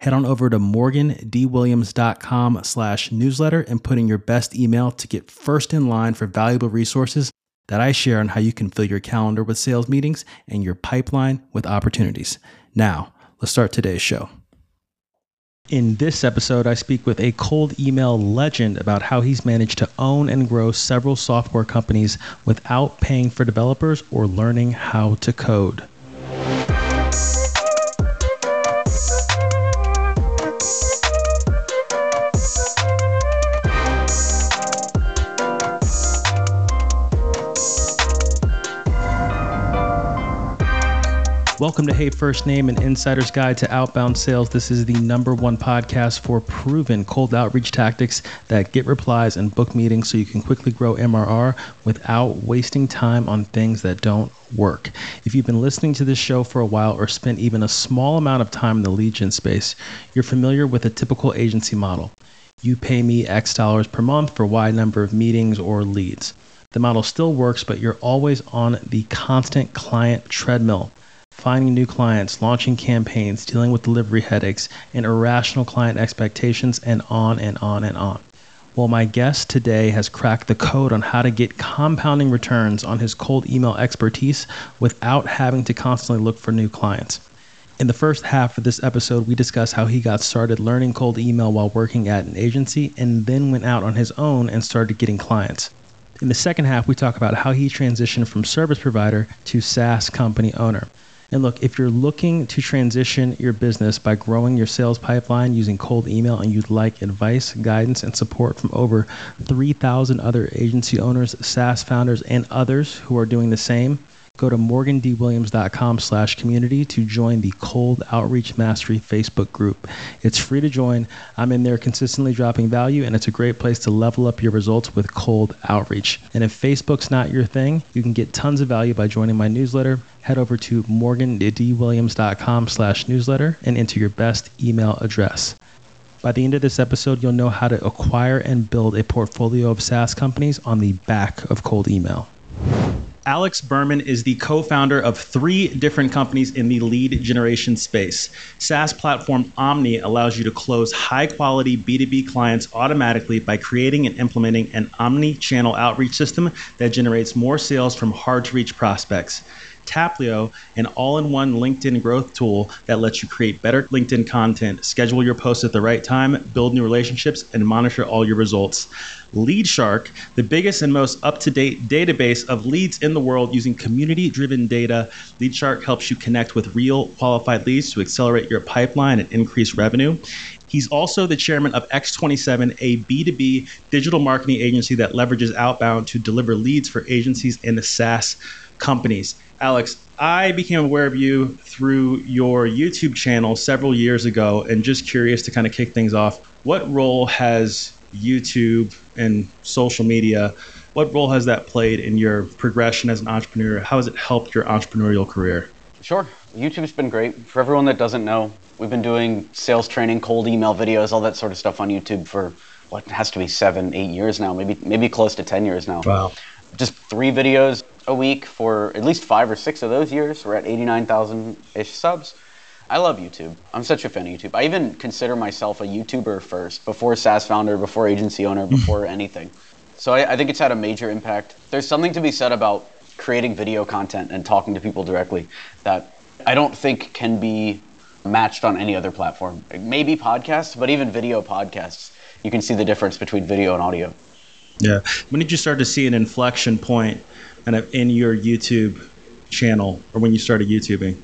head on over to morgandwilliams.com slash newsletter and put in your best email to get first in line for valuable resources that I share on how you can fill your calendar with sales meetings and your pipeline with opportunities. Now, let's start today's show. In this episode, I speak with a cold email legend about how he's managed to own and grow several software companies without paying for developers or learning how to code. Welcome to Hey First Name, an insider's guide to outbound sales. This is the number one podcast for proven cold outreach tactics that get replies and book meetings so you can quickly grow MRR without wasting time on things that don't work. If you've been listening to this show for a while or spent even a small amount of time in the gen space, you're familiar with a typical agency model. You pay me X dollars per month for Y number of meetings or leads. The model still works, but you're always on the constant client treadmill finding new clients, launching campaigns, dealing with delivery headaches and irrational client expectations, and on and on and on. Well, my guest today has cracked the code on how to get compounding returns on his cold email expertise without having to constantly look for new clients. In the first half of this episode, we discuss how he got started learning cold email while working at an agency and then went out on his own and started getting clients. In the second half, we talk about how he transitioned from service provider to SaaS company owner. And look, if you're looking to transition your business by growing your sales pipeline using cold email and you'd like advice, guidance, and support from over 3,000 other agency owners, SaaS founders, and others who are doing the same, Go to morgandwilliams.com slash community to join the Cold Outreach Mastery Facebook group. It's free to join. I'm in there consistently dropping value, and it's a great place to level up your results with cold outreach. And if Facebook's not your thing, you can get tons of value by joining my newsletter. Head over to morgandwilliams.com slash newsletter and enter your best email address. By the end of this episode, you'll know how to acquire and build a portfolio of SaaS companies on the back of cold email. Alex Berman is the co founder of three different companies in the lead generation space. SaaS platform Omni allows you to close high quality B2B clients automatically by creating and implementing an omni channel outreach system that generates more sales from hard to reach prospects. Taplio, an all in one LinkedIn growth tool that lets you create better LinkedIn content, schedule your posts at the right time, build new relationships, and monitor all your results. LeadShark, the biggest and most up to date database of leads in the world using community driven data. LeadShark helps you connect with real qualified leads to accelerate your pipeline and increase revenue. He's also the chairman of X27, a B2B digital marketing agency that leverages outbound to deliver leads for agencies and SaaS companies. Alex, I became aware of you through your YouTube channel several years ago and just curious to kind of kick things off. What role has YouTube and social media, what role has that played in your progression as an entrepreneur? How has it helped your entrepreneurial career? Sure. YouTube's been great. For everyone that doesn't know, we've been doing sales training, cold email videos, all that sort of stuff on YouTube for what has to be seven, eight years now, maybe maybe close to ten years now. Wow. Just three videos a week for at least five or six of those years. We're at 89,000 ish subs. I love YouTube. I'm such a fan of YouTube. I even consider myself a YouTuber first, before SaaS founder, before agency owner, hmm. before anything. So I, I, think it's had a major impact. There's something to be said about creating video content and talking to people directly that I don't think can be matched on any other platform. Maybe podcasts, but even video podcasts, you can see the difference between video and audio. Yeah. When did you start to see an inflection point kind of in your YouTube channel or when you started YouTubing?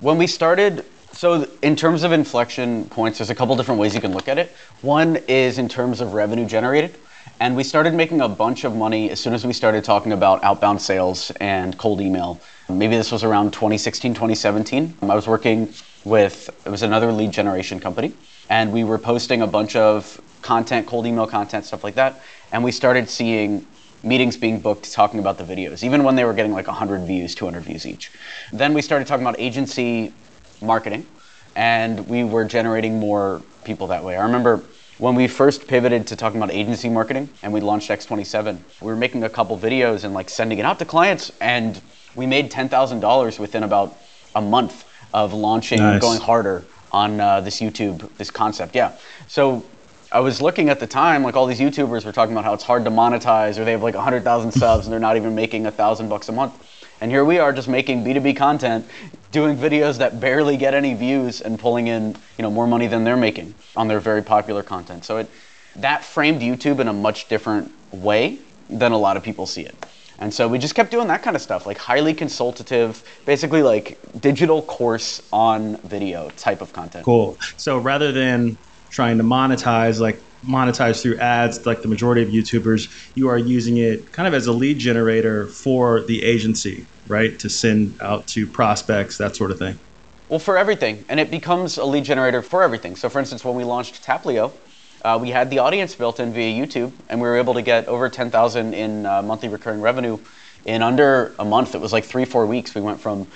When we started, so in terms of inflection points, there's a couple different ways you can look at it. One is in terms of revenue generated. And we started making a bunch of money as soon as we started talking about outbound sales and cold email. Maybe this was around 2016, 2017. I was working with, it was another lead generation company. And we were posting a bunch of content, cold email content, stuff like that. and we started seeing meetings being booked talking about the videos, even when they were getting like 100 views, 200 views each. Then we started talking about agency marketing, and we were generating more people that way. I remember when we first pivoted to talking about agency marketing and we launched X27, we were making a couple videos and like sending it out to clients, and we made $10,000 within about a month of launching, nice. going harder on uh, this YouTube, this concept. Yeah. So I was looking at the time, like all these YouTubers were talking about how it's hard to monetize, or they have like 100,000 subs and they're not even making a thousand bucks a month. And here we are just making B2B content, doing videos that barely get any views and pulling in, you know, more money than they're making on their very popular content. So it that framed YouTube in a much different way than a lot of people see it. And so we just kept doing that kind of stuff, like highly consultative, basically like digital course on video type of content. Cool. So rather than trying to monetize, like monetize through ads, like the majority of YouTubers, you are using it kind of as a lead generator for the agency, right? To send out to prospects, that sort of thing. Well, for everything. And it becomes a lead generator for everything. So, for instance, when we launched Taplio, uh, we had the audience built in via YouTube, and we were able to get over 10,000 in uh, monthly recurring revenue in under a month. It was like three, four weeks. We went from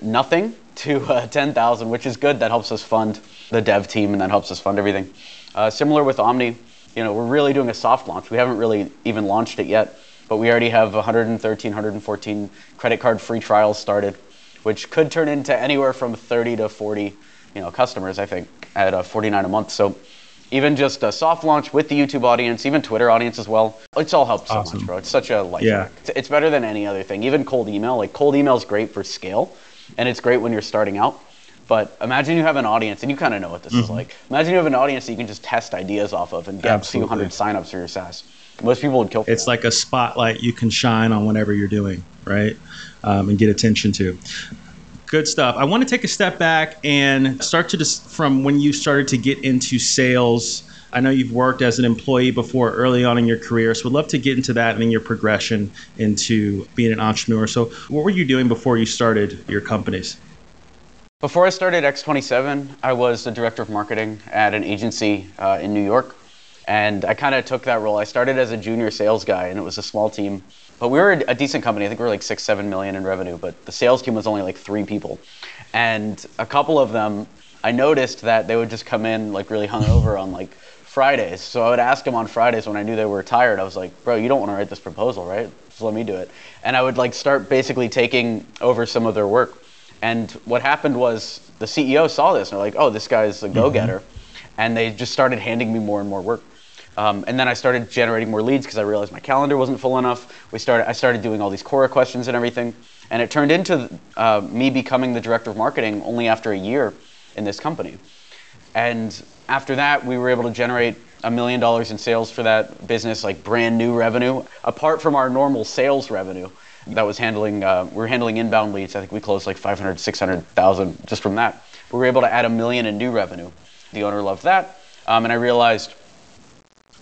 nothing to uh, 10,000, which is good. That helps us fund the dev team and that helps us fund everything. Uh, similar with Omni, you know, we're really doing a soft launch. We haven't really even launched it yet, but we already have 113, 114 credit card free trials started, which could turn into anywhere from 30 to 40, you know, customers. I think at uh, 49 a month. So even just a soft launch with the YouTube audience, even Twitter audience as well. It's all helped so awesome. much, bro. It's such a life. Yeah. It's better than any other thing. Even cold email, like cold email is great for scale and it's great when you're starting out. But imagine you have an audience, and you kind of know what this mm-hmm. is like. Imagine you have an audience that you can just test ideas off of and get Absolutely. a few hundred signups for your SaaS. Most people would kill. For it. It's that. like a spotlight you can shine on whatever you're doing, right, um, and get attention to. Good stuff. I want to take a step back and start to just from when you started to get into sales. I know you've worked as an employee before early on in your career, so we'd love to get into that and then your progression into being an entrepreneur. So, what were you doing before you started your companies? Before I started X27, I was the director of marketing at an agency uh, in New York. And I kind of took that role. I started as a junior sales guy, and it was a small team. But we were a decent company. I think we were like six, seven million in revenue, but the sales team was only like three people. And a couple of them, I noticed that they would just come in like really hungover on like Fridays. So I would ask them on Fridays when I knew they were tired. I was like, bro, you don't want to write this proposal, right? Just let me do it. And I would like start basically taking over some of their work. And what happened was the CEO saw this and they're like, oh, this guy's a mm-hmm. go-getter. Mm-hmm. And they just started handing me more and more work. Um, and then I started generating more leads because I realized my calendar wasn't full enough. We started, I started doing all these Quora questions and everything. And it turned into uh, me becoming the director of marketing only after a year in this company. And after that, we were able to generate a million dollars in sales for that business, like brand new revenue, apart from our normal sales revenue that was handling, uh, we are handling inbound leads. I think we closed like 500, 600,000 just from that. We were able to add a million in new revenue. The owner loved that. Um, and I realized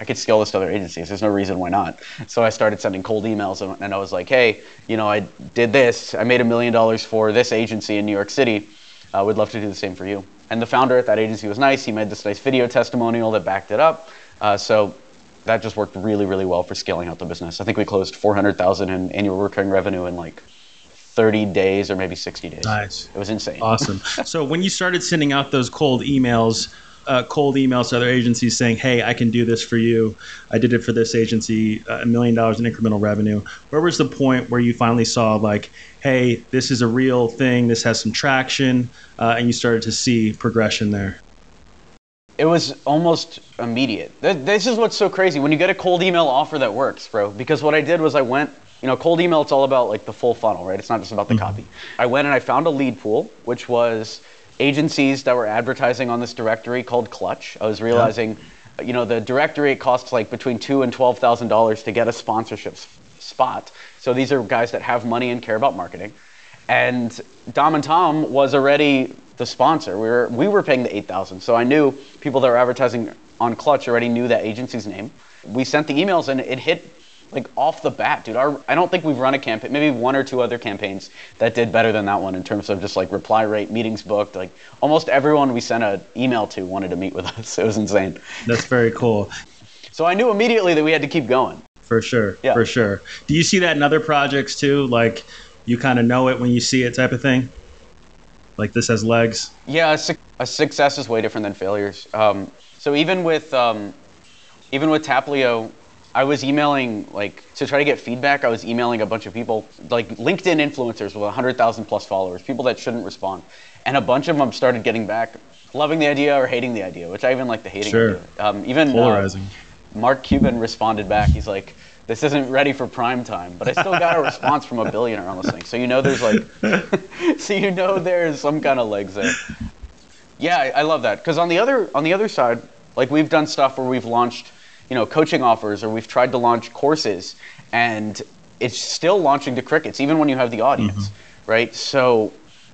I could scale this to other agencies. There's no reason why not. So I started sending cold emails and, and I was like, hey, you know, I did this. I made a million dollars for this agency in New York City. I uh, would love to do the same for you. And the founder at that agency was nice. He made this nice video testimonial that backed it up. Uh, so that just worked really, really well for scaling out the business. I think we closed 400,000 in annual recurring revenue in like 30 days or maybe 60 days. Nice. It was insane. Awesome. so when you started sending out those cold emails, uh, cold emails to other agencies saying, "Hey, I can do this for you. I did it for this agency, uh, a million dollars in incremental revenue." Where was the point where you finally saw like, "Hey, this is a real thing. This has some traction," uh, and you started to see progression there? It was almost immediate. This is what's so crazy when you get a cold email offer that works, bro. Because what I did was I went you know, cold email, it's all about like the full funnel, right? It's not just about the mm-hmm. copy. I went and I found a lead pool, which was agencies that were advertising on this directory called Clutch. I was realizing, yeah. you know, the directory it costs like between two and twelve thousand dollars to get a sponsorship spot. So these are guys that have money and care about marketing. And Dom and Tom was already the sponsor. We were we were paying the eight thousand. So I knew people that were advertising on Clutch already knew that agency's name. We sent the emails and it hit like off the bat, dude. Our, I don't think we've run a campaign, maybe one or two other campaigns that did better than that one in terms of just like reply rate, meetings booked. Like almost everyone we sent an email to wanted to meet with us. It was insane. That's very cool. So I knew immediately that we had to keep going. For sure. Yeah. For sure. Do you see that in other projects too? Like you kind of know it when you see it type of thing? Like this has legs? Yeah, a, su- a success is way different than failures. Um, so even with um, even with Taplio, I was emailing like to try to get feedback. I was emailing a bunch of people, like LinkedIn influencers with 100,000 plus followers, people that shouldn't respond, and a bunch of them started getting back, loving the idea or hating the idea, which I even like the hating. Sure. idea. Um, even uh, Polarizing. Mark Cuban responded back. He's like, "This isn't ready for prime time," but I still got a response from a billionaire on this thing. So you know there's like, so you know there's some kind of legs there. Yeah, I, love that because on the other on the other side, like we've done stuff where we've launched, you know, coaching offers or we've tried to launch courses, and it's still launching to crickets even when you have the audience, right? So,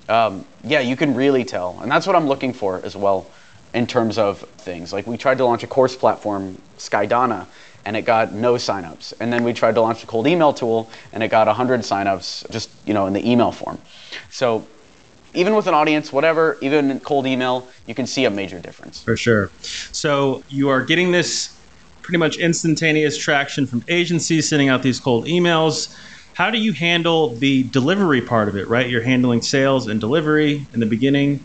um, yeah, you can really tell, and that's what I'm looking for as well, in terms of things. Like we tried to launch a course platform, Skydana, and it got no signups, and then we tried to launch a cold email tool, and it got 100 signups just you know in the email form. So even with an audience, whatever, even cold email, you can see a major difference. For sure. So you are getting this pretty much instantaneous traction from agencies sending out these cold emails. How do you handle the delivery part of it, right? You're handling sales and delivery in the beginning.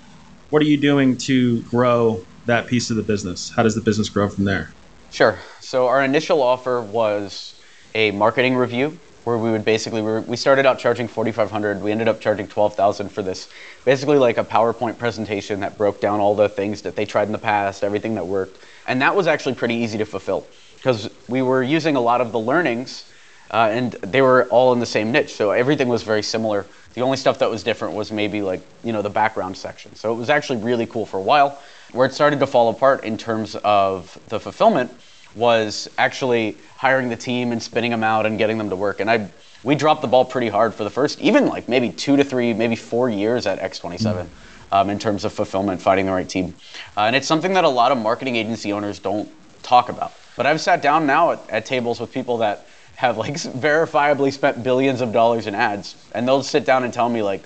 What are you doing to grow that piece of the business? How does the business grow from there? Sure. So our initial offer was a marketing review where we would basically we, started out charging 4500 we ended up charging 12000 for this. Basically like a powerpoint presentation that broke down all the things that they tried in the past everything that worked. And that was actually pretty easy to fulfill because we were using a lot of the learnings uh, and they were all in the same niche. So everything was very similar. The only stuff that was different was maybe like you know the background section. So it was actually really cool for a while where it started to fall apart in terms of the fulfillment was actually hiring the team and spinning them out and getting them to work. And I, we dropped the ball pretty hard for the first, even like maybe two to three, maybe four years at X27 um, in terms of fulfillment, finding the right team. Uh, and it's something that a lot of marketing agency owners don't talk about. But I've sat down now at, at tables with people that have like verifiably spent billions of dollars in ads, and they'll sit down and tell me like,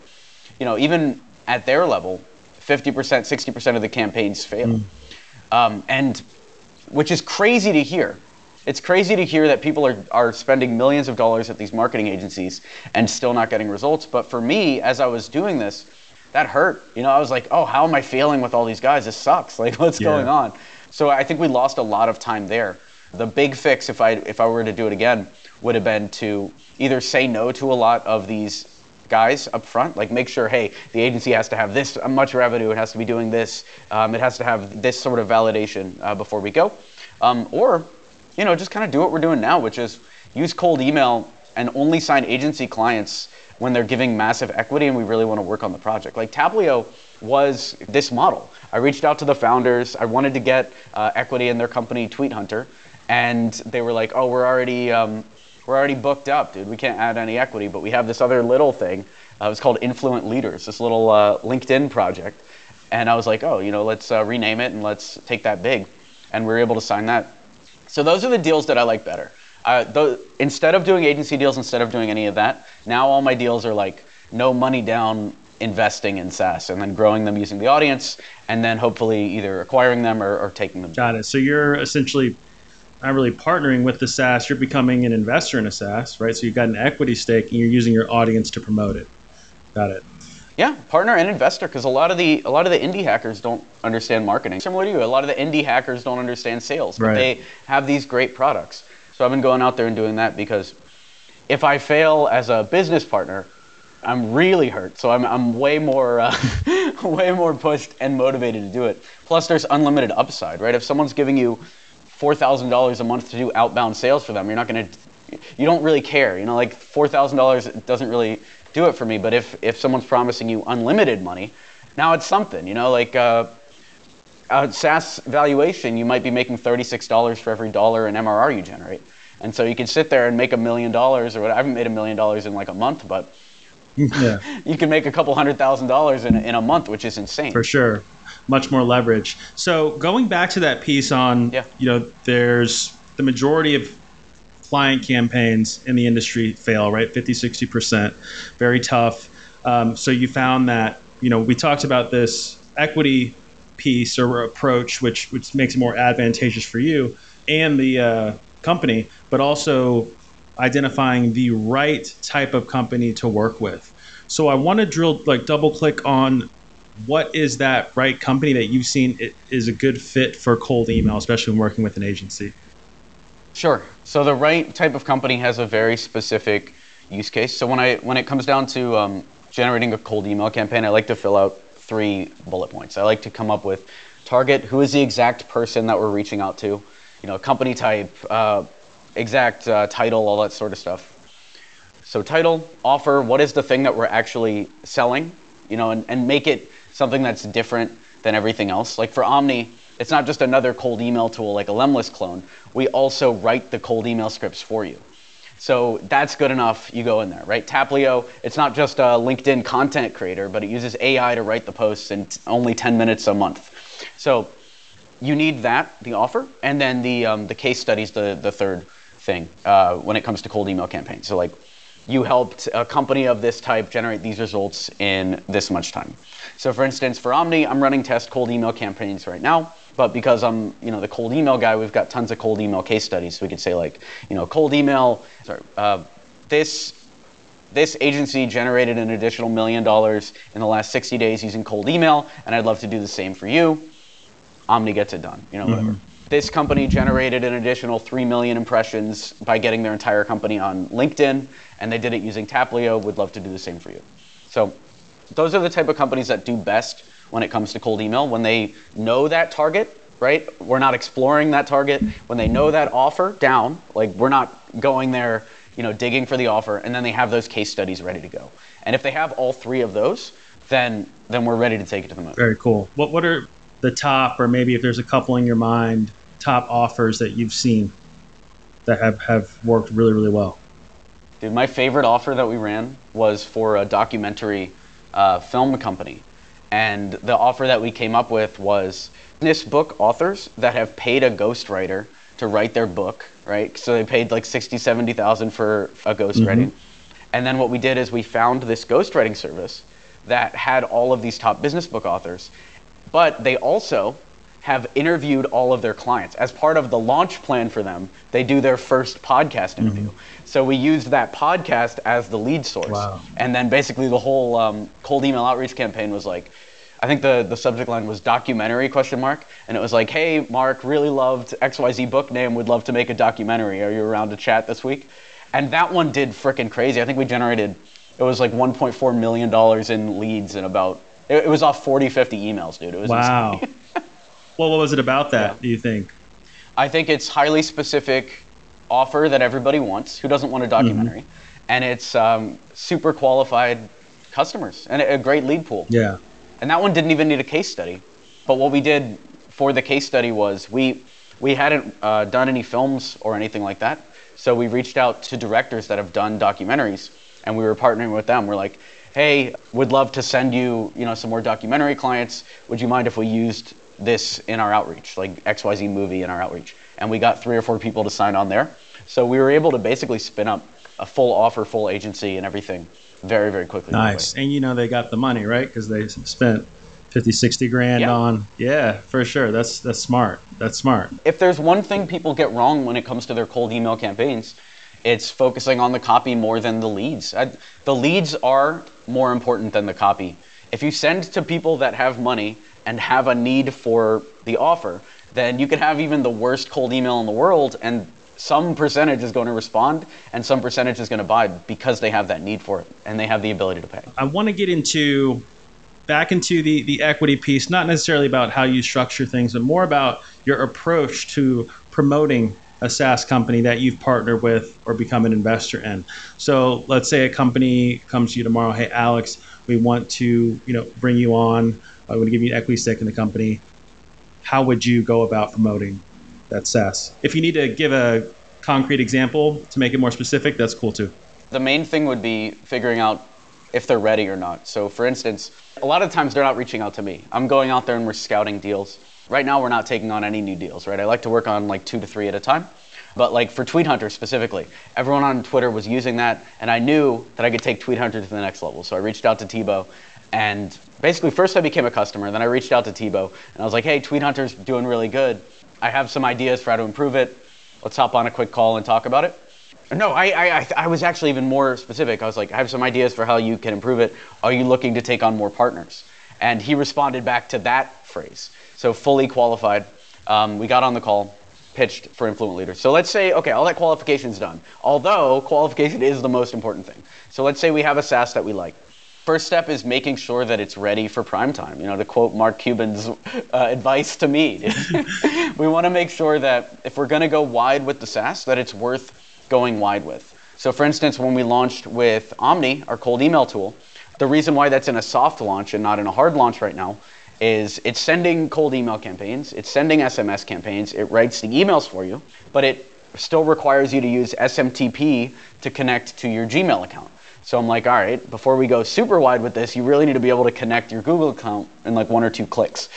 you know, even at their level, 50%, 60% of the campaigns fail. Um, and which is crazy to hear. It's crazy to hear that people are, are spending millions of dollars at these marketing agencies and still not getting results. But for me, as I was doing this, that hurt. You know, I was like, oh, how am I failing with all these guys? This sucks. Like, what's Yeah. going on? So I think we lost a lot of time there. The big fix, if I if I were to do it again, would have been to either say no to a lot of these guys up front, like make sure, hey, the agency has to have this much revenue, it has to be doing this, um, it has to have this sort of validation uh, before we go, um, or you know, just kind of do what we're doing now, which is use cold email and only sign agency clients when they're giving massive equity and we really want to work on the project. Like Taplio was this model. I reached out to the founders. I wanted to get uh, equity in their company, Tweet Hunter, and they were like, "Oh, we're already um, we're already booked up, dude. We can't add any equity, but we have this other little thing. Uh, it's called Influent Leaders, this little uh, LinkedIn project." And I was like, "Oh, you know, let's uh, rename it and let's take that big." And we were able to sign that. So those are the deals that I like better. Tho- instead of doing agency deals, instead of doing any of that, now all my deals are like no money down investing in SaaS and then growing them using the audience and then hopefully either acquiring them or, or taking them. Got it. So you're essentially not really partnering with the SaaS, you're becoming an investor in a SaaS, right? So you've got an equity stake and you're using your audience to promote it. Got it. Yeah, partner and investor, because a lot of the a lot of the indie hackers don't understand marketing. Similar to you, a lot of the indie hackers don't understand sales, but Right. they have these great products. So I've been going out there and doing that because if I fail as a business partner, I'm really hurt. So I'm, I'm way more uh, way more pushed and motivated to do it. Plus, there's unlimited upside, right? If someone's giving you four thousand dollars a month to do outbound sales for them, you're not gonna you don't really care. You know, like four thousand dollars doesn't really do it for me. But if if someone's promising you unlimited money, now it's something. You know, like. Uh, a SaaS valuation, you might be making $36 for every dollar in MRR you generate. And so you can sit there and make a million dollars or what I haven't made a million dollars in like a month, but Yeah, you can make a couple hundred thousand dollars in, in a month, which is insane. for sure. Much more leverage. So going back to that piece on, Yeah. you know, there's the majority of client campaigns in the industry fail, right? 50, 60%, very tough. Um, so you found that, you know, we talked about this equity piece or approach, which, which makes it more advantageous for you. and the uh, company, but also identifying the right type of company to work with. So I want to drill, like, double click on what is that right company that you've seen is a good fit for cold email, especially when working with an agency? Sure. So the right type of company has a very specific use case. So when I when it comes down to um, generating a cold email campaign, I like to fill out three bullet points. I like to come up with target, who is the exact person that we're reaching out to, you know, company type, uh, exact uh, title, all that sort of stuff. So title, offer, what is the thing that we're actually selling, you know, and, and make it something that's different than everything else. Like for Omni, it's not just another cold email tool like a Lemlist clone. We also write the cold email scripts for you. So that's good enough. You go in there, right? Taplio, it's not just a LinkedIn content creator, but it uses AI to write the posts in only 10 minutes a month. So you need that, the offer, and then the um, the case studies, the the third thing uh, when it comes to cold email campaigns. So like, you helped a company of this type generate these results in this much time. So for instance, for Omni, I'm running test cold email campaigns right now. But because I'm, you know, the cold email guy, we've got tons of cold email case studies. So we could say like, you know, cold email. Sorry, uh, this this agency generated an additional million dollars in the last 60 days using cold email, and I'd love to do the same for you. Omni gets it done, you know, whatever. Mm-hmm. This company generated an additional 3 million impressions by getting their entire company on LinkedIn, and they did it using Taplio. Would love to do the same for you. So those are the type of companies that do best when it comes to cold email. When they know that target, right? We're not exploring that target. When they know that offer down, like we're not going there, you know, digging for the offer, and then they have those case studies ready to go. And if they have all three of those, then then we're ready to take it to the moon. Very cool. What what are the top, or maybe if there's a couple in your mind, top offers that you've seen that have, have worked really, really well? Dude, my favorite offer that we ran was for a documentary uh, film company. And the offer that we came up with was this book authors that have paid a ghostwriter to write their book, right? So they paid like 60, 70,000 for a ghostwriting. Mm-hmm. And then what we did is we found this ghostwriting service that had all of these top business book authors, but they also have interviewed all of their clients. As part of the launch plan for them, they do their first podcast interview. Mm-hmm. So we used that podcast as the lead source. Wow. And then basically the whole um, cold email outreach campaign was like, I think the, the subject line was documentary question mark. And it was like, hey, Mark, really loved XYZ book name, would love to make a documentary. Are you around to chat this week? And that one did freaking crazy. I think we generated, it was like $1.4 million in leads in about, it, it was off 40, 50 emails, dude. It was wow. Well, what was it about that? Yeah. Do you think? I think it's highly specific offer that everybody wants. Who doesn't want a documentary? Mm-hmm. And it's um, super qualified customers and a great lead pool. Yeah. And that one didn't even need a case study. But what we did for the case study was we we hadn't uh, done any films or anything like that. So we reached out to directors that have done documentaries, and we were partnering with them. We're like, hey, would love to send you, you know, some more documentary clients. Would you mind if we used this in our outreach, like XYZ movie in our outreach. And we got three or four people to sign on there. So we were able to basically spin up a full offer, full agency, and everything very, very quickly. Nice. And you know, they got the money, right? Because they spent 50, 60 grand yeah. on. Yeah, for sure. That's, that's smart. That's smart. If there's one thing people get wrong when it comes to their cold email campaigns, it's focusing on the copy more than the leads. I, the leads are more important than the copy. If you send to people that have money and have a need for the offer, then you can have even the worst cold email in the world and some percentage is going to respond and some percentage is going to buy because they have that need for it and they have the ability to pay. I want to get into back into the, the equity piece, not necessarily about how you structure things, but more about your approach to promoting a SaaS company that you've partnered with or become an investor in. So let's say a company comes to you tomorrow, hey Alex, we want to, you know, bring you on I want to give you an equity stake in the company. How would you go about promoting that SaaS? If you need to give a concrete example to make it more specific, that's cool too. The main thing would be figuring out if they're ready or not. So, for instance, a lot of times they're not reaching out to me. I'm going out there and we're scouting deals. Right now, we're not taking on any new deals, right? I like to work on like two to three at a time. But like for Tweet Hunter specifically, everyone on Twitter was using that, and I knew that I could take Tweet Hunter to the next level. So I reached out to Thibaut and basically, first I became a customer, then I reached out to Thibaut, and I was like, hey, Tweet Hunter's doing really good. I have some ideas for how to improve it. Let's hop on a quick call and talk about it. No, I, I, I was actually even more specific. I was like, I have some ideas for how you can improve it. Are you looking to take on more partners? And he responded back to that phrase. So fully qualified. Um, we got on the call, pitched for Influent Leaders. So let's say, okay, all that qualification is done. Although qualification is the most important thing. So let's say we have a SaaS that we like. First step is making sure that it's ready for prime time. You know, to quote Mark Cuban's uh, advice to me, we want to make sure that if we're going to go wide with the SaaS, that it's worth going wide with. So for instance, when we launched with Omni, our cold email tool, the reason why that's in a soft launch and not in a hard launch right now is it's sending cold email campaigns, it's sending SMS campaigns, it writes the emails for you, but it still requires you to use SMTP to connect to your Gmail account. So I'm like, all right, before we go super wide with this, you really need to be able to connect your Google account in like one or two clicks.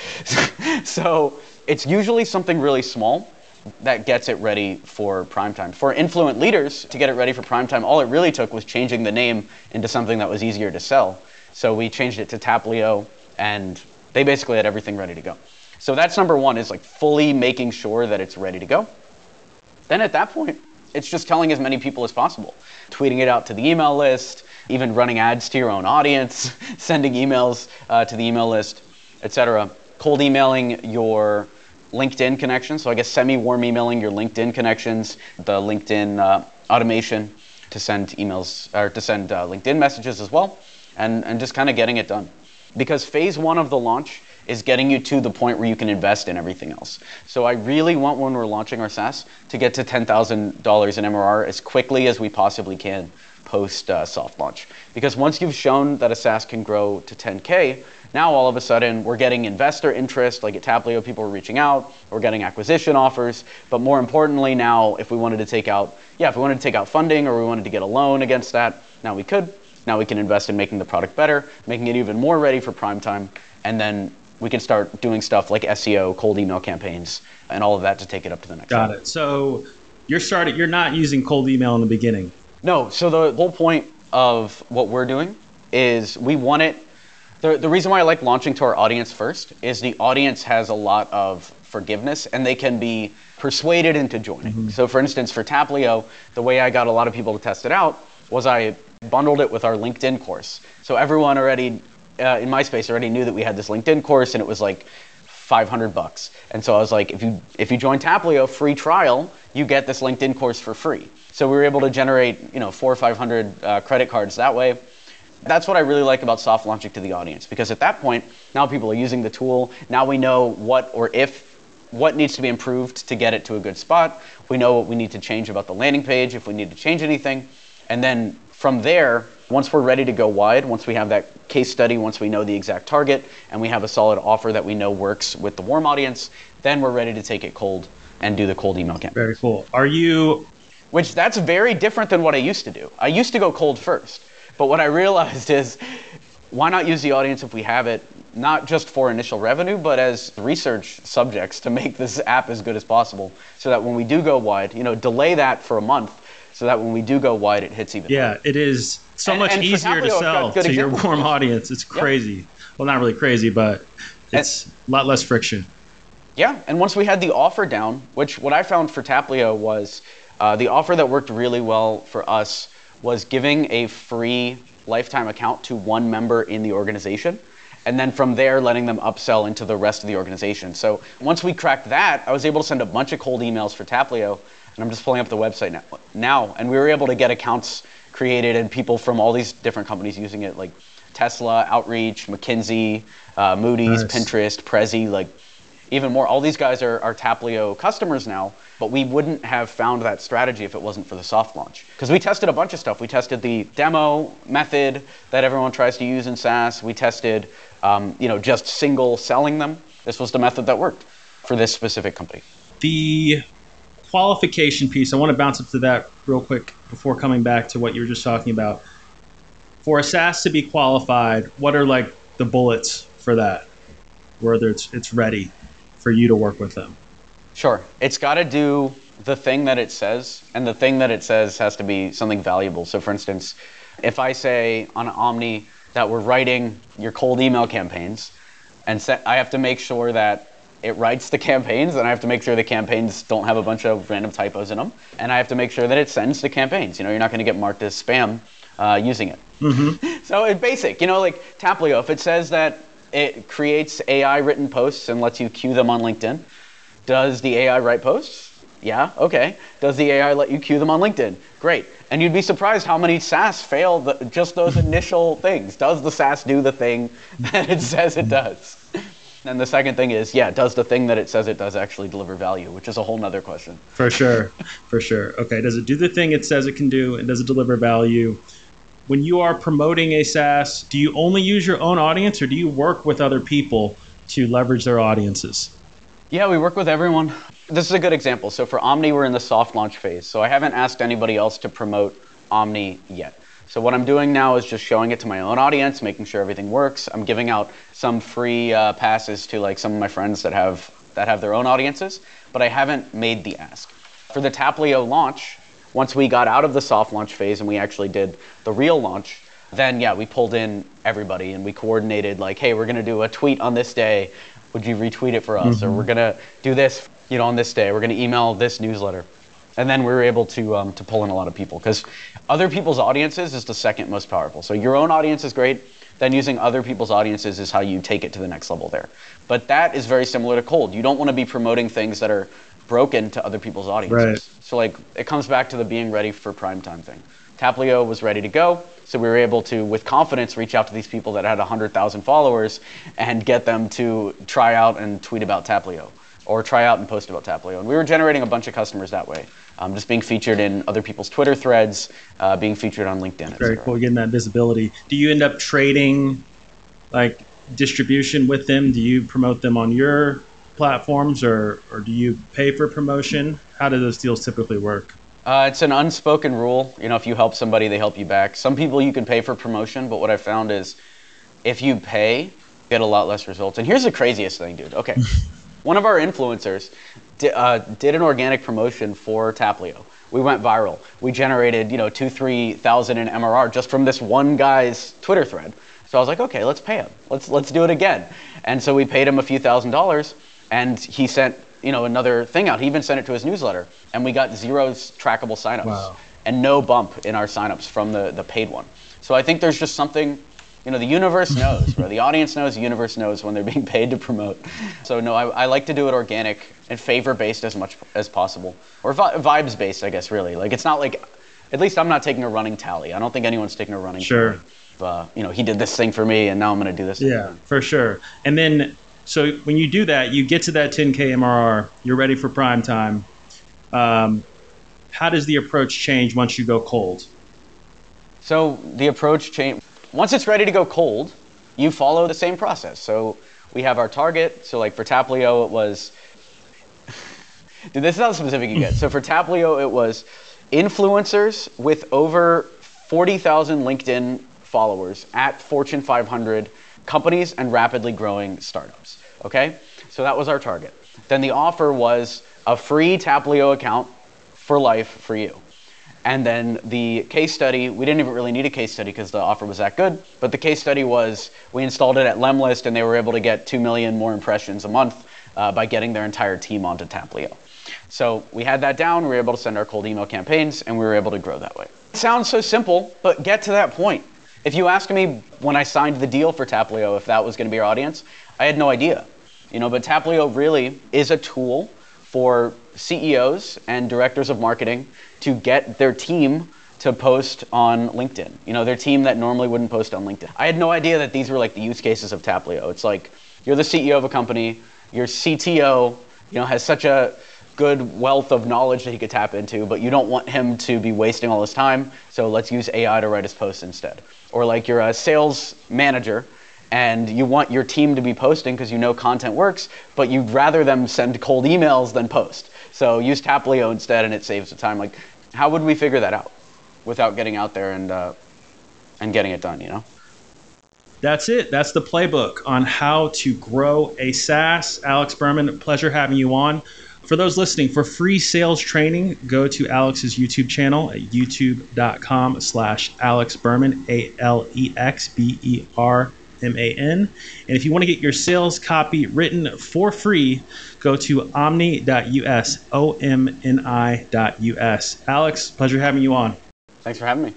so it's usually something really small that gets it ready for prime time. For influent leaders to get it ready for prime time, all it really took was changing the name into something that was easier to sell. So we changed it to Taplio, and they basically had everything ready to go. So that's number one is like fully making sure that it's ready to go. Then at that point, it's just telling as many people as possible, tweeting it out to the email list, even running ads to your own audience, sending emails uh, to the email list, etc. Cold emailing your LinkedIn connections. So I guess semi-warm emailing your LinkedIn connections, the LinkedIn uh, automation to send emails or to send uh, LinkedIn messages as well, and, and just kind of getting it done. Because phase one of the launch is getting you to the point where you can invest in everything else. So I really want when we're launching our SaaS to get to $10,000 in MRR as quickly as we possibly can post uh, soft launch. Because once you've shown that a SaaS can grow to 10K, now all of a sudden we're getting investor interest, like at Taplio, people are reaching out, we're getting acquisition offers, but more importantly now, if we wanted to take out, yeah, if we wanted to take out funding or we wanted to get a loan against that, now we could. Now we can invest in making the product better, making it even more ready for prime time, and then we can start doing stuff like SEO, cold email campaigns, and all of that to take it up to the next Got level. it. So you're starting, you're not using cold email in the beginning. No, so the whole point of what we're doing is we want it the, the reason why I like launching to our audience first is the audience has a lot of forgiveness and they can be persuaded into joining. Mm-hmm. So, for instance, for Taplio, the way I got a lot of people to test it out was I bundled it with our LinkedIn course. So, everyone already uh, in my space already knew that we had this LinkedIn course and it was like 500 bucks. And so I was like, if you if you join Taplio free trial, you get this LinkedIn course for free. So we were able to generate you know four or 500 uh, credit cards that way. That's what I really like about soft launching to the audience because at that point, now people are using the tool. Now we know what or if what needs to be improved to get it to a good spot. We know what we need to change about the landing page if we need to change anything. And then from there, once we're ready to go wide, once we have that case study, once we know the exact target, and we have a solid offer that we know works with the warm audience, then we're ready to take it cold and do the cold email campaign. Very cool. Are you? Which that's very different than what I used to do. I used to go cold first. But what I realized is why not use the audience if we have it, not just for initial revenue, but as research subjects to make this app as good as possible so that when we do go wide, you know, delay that for a month so that when we do go wide, it hits even. Yeah, it is so and, much and easier to sell to your warm audience. It's crazy. Yep. Well, not really crazy, but it's and, a lot less friction. Yeah, and once we had the offer down, which what I found for Taplio was uh, the offer that worked really well for us was giving a free lifetime account to one member in the organization and then from there letting them upsell into the rest of the organization. So once we cracked that, I was able to send a bunch of cold emails for Taplio, and I'm just pulling up the website now, now and we were able to get accounts created and people from all these different companies using it, like Tesla, Outreach, McKinsey, uh, Moody's, nice. Pinterest, Prezi, like even more. All these guys are, are Taplio customers now, but we wouldn't have found that strategy if it wasn't for the soft launch. Because we tested a bunch of stuff. We tested the demo method that everyone tries to use in SaaS. We tested, um, you know, just single selling them. This was the method that worked for this specific company. The qualification piece, I want to bounce up to that real quick before coming back to what you were just talking about. For a SaaS to be qualified, what are like the bullets for that? Whether it's it's ready for you to work with them? Sure. It's got to do the thing that it says, and the thing that it says has to be something valuable. So, for instance, if I say on Omni that we're writing your cold email campaigns, and I have to make sure that it writes the campaigns, and I have to make sure the campaigns don't have a bunch of random typos in them, and I have to make sure that it sends the campaigns. You know, you're not going to get marked as spam uh, using it. Mm-hmm. so it's basic. You know, like Taplio, if it says that it creates AI written posts and lets you queue them on LinkedIn, does the AI write posts? Yeah, okay. Does the AI let you queue them on LinkedIn? Great. And you'd be surprised how many SaaS fail the, just those initial things. Does the SaaS do the thing that it says it does? And the second thing is, yeah, does the thing that it says it does actually deliver value, which is a whole nother question. For sure. For sure. Okay. Does it do the thing it says it can do and does it deliver value? When you are promoting a SaaS, do you only use your own audience or do you work with other people to leverage their audiences? Yeah, we work with everyone. This is a good example. So for Omni, we're in the soft launch phase. So I haven't asked anybody else to promote Omni yet. So what I'm doing now is just showing it to my own audience, making sure everything works. I'm giving out some free uh, passes to like some of my friends that have that have their own audiences, but I haven't made the ask. For the Taplio launch, once we got out of the soft launch phase and we actually did the real launch, then yeah, we pulled in everybody and we coordinated like, hey, we're gonna do a tweet on this day would you retweet it for us? Mm-hmm. Or we're gonna do this, you know, on this day. We're gonna email this newsletter, and then we were able to um, to pull in a lot of people because other people's audiences is the second most powerful. So your own audience is great. Then using other people's audiences is how you take it to the next level there. But that is very similar to cold. You don't want to be promoting things that are broken to other people's audiences. Right. So like it comes back to the being ready for prime time thing. Taplio was ready to go. So we were able to, with confidence, reach out to these people that had 100,000 followers and get them to try out and tweet about Taplio or try out and post about Taplio. And we were generating a bunch of customers that way, um, just being featured in other people's Twitter threads, uh, being featured on LinkedIn. Very cool, getting that visibility. Do you end up trading like distribution with them? Do you promote them on your platforms or, or do you pay for promotion? How do those deals typically work? Uh, it's an unspoken rule. You know, if you help somebody, they help you back. Some people you can pay for promotion, but what I found is if you pay, you get a lot less results. And here's the craziest thing, dude. Okay. One of our influencers di- uh, did an organic promotion for Taplio. We went viral. We generated, you know, two, three thousand in MRR just from this one guy's Twitter thread. So I was like, okay, let's pay him. Let's let's do it again. And so we paid him a few thousand dollars, and he sent you know another thing out. He even sent it to his newsletter, and we got zero trackable signups wow. and no bump in our signups from the the paid one. So I think there's just something. You know, the universe knows, bro. The audience knows, the universe knows when they're being paid to promote. So, no, I, I like to do it organic and favor based as much as possible. Or vi- vibes based, I guess, really. Like, it's not like, at least I'm not taking a running tally. I don't think anyone's taking a running sure. tally. Uh, you know, he did this thing for me, and now I'm going to do this. Yeah, for sure. And then so when you do that, you get to that 10K MRR, you're ready for prime time. Um, how does the approach change once you go cold? So the approach change once it's ready to go cold, you follow the same process. So we have our target. So like for Taplio, it was. Dude, this is how specific you get. so for Taplio, it was influencers with over 40,000 LinkedIn followers at Fortune 500 companies and rapidly growing startups. Okay? So that was our target. Then the offer was a free Taplio account for life for you. And then the case study, we didn't even really need a case study because the offer was that good. But the case study was we installed it at Lemlist and they were able to get 2 million more impressions a month uh, by getting their entire team onto Taplio. So we had that down, we were able to send our cold email campaigns, and we were able to grow that way. It sounds so simple, but get to that point. If you ask me when I signed the deal for Taplio if that was going to be our audience, I had no idea. You know, but Taplio really is a tool for CEOs and directors of marketing to get their team to post on LinkedIn. You know, their team that normally wouldn't post on LinkedIn. I had no idea that these were like the use cases of Taplio. It's like you're the CEO of a company, your CTO, you know, has such a good wealth of knowledge that he could tap into, but you don't want him to be wasting all his time. So let's use AI to write his posts instead. Or like you're a sales manager and you want your team to be posting because you know content works, but you'd rather them send cold emails than post. So use Taplio instead, and it saves the time. Like, how would we figure that out without getting out there and uh, and getting it done? You know. That's it. That's the playbook on how to grow a SaaS. Alex Berman, pleasure having you on. For those listening, for free sales training, go to Alex's YouTube channel at youtube.com slash Alex Berman, A-L-E-X-B-E-R M A N. And if you want to get your sales copy written for free, go to omni.us, O M N I.us. Alex, pleasure having you on. Thanks for having me.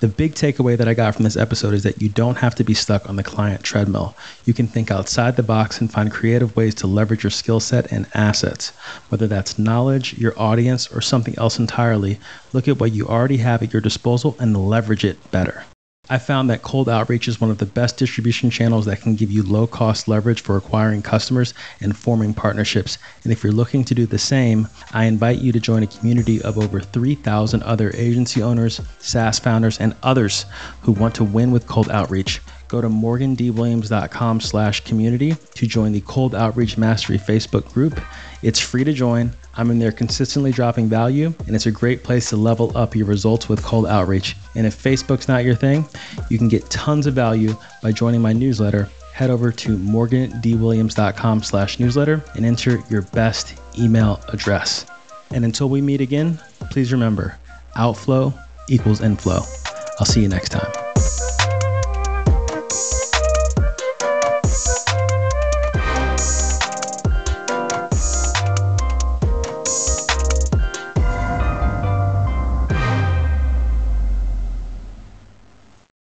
The big takeaway that I got from this episode is that you don't have to be stuck on the client treadmill. You can think outside the box and find creative ways to leverage your skill set and assets. Whether that's knowledge, your audience, or something else entirely, look at what you already have at your disposal and leverage it better. I found that cold outreach is one of the best distribution channels that can give you low cost leverage for acquiring customers and forming partnerships. And if you're looking to do the same, I invite you to join a community of over 3,000 other agency owners, SaaS founders, and others who want to win with cold outreach. Go to morgandwilliams.com slash community to join the Cold Outreach Mastery Facebook group. It's free to join. I'm in there consistently dropping value, and it's a great place to level up your results with cold outreach. And if Facebook's not your thing, you can get tons of value by joining my newsletter. Head over to morgandwilliams.com slash newsletter and enter your best email address. And until we meet again, please remember, outflow equals inflow. I'll see you next time.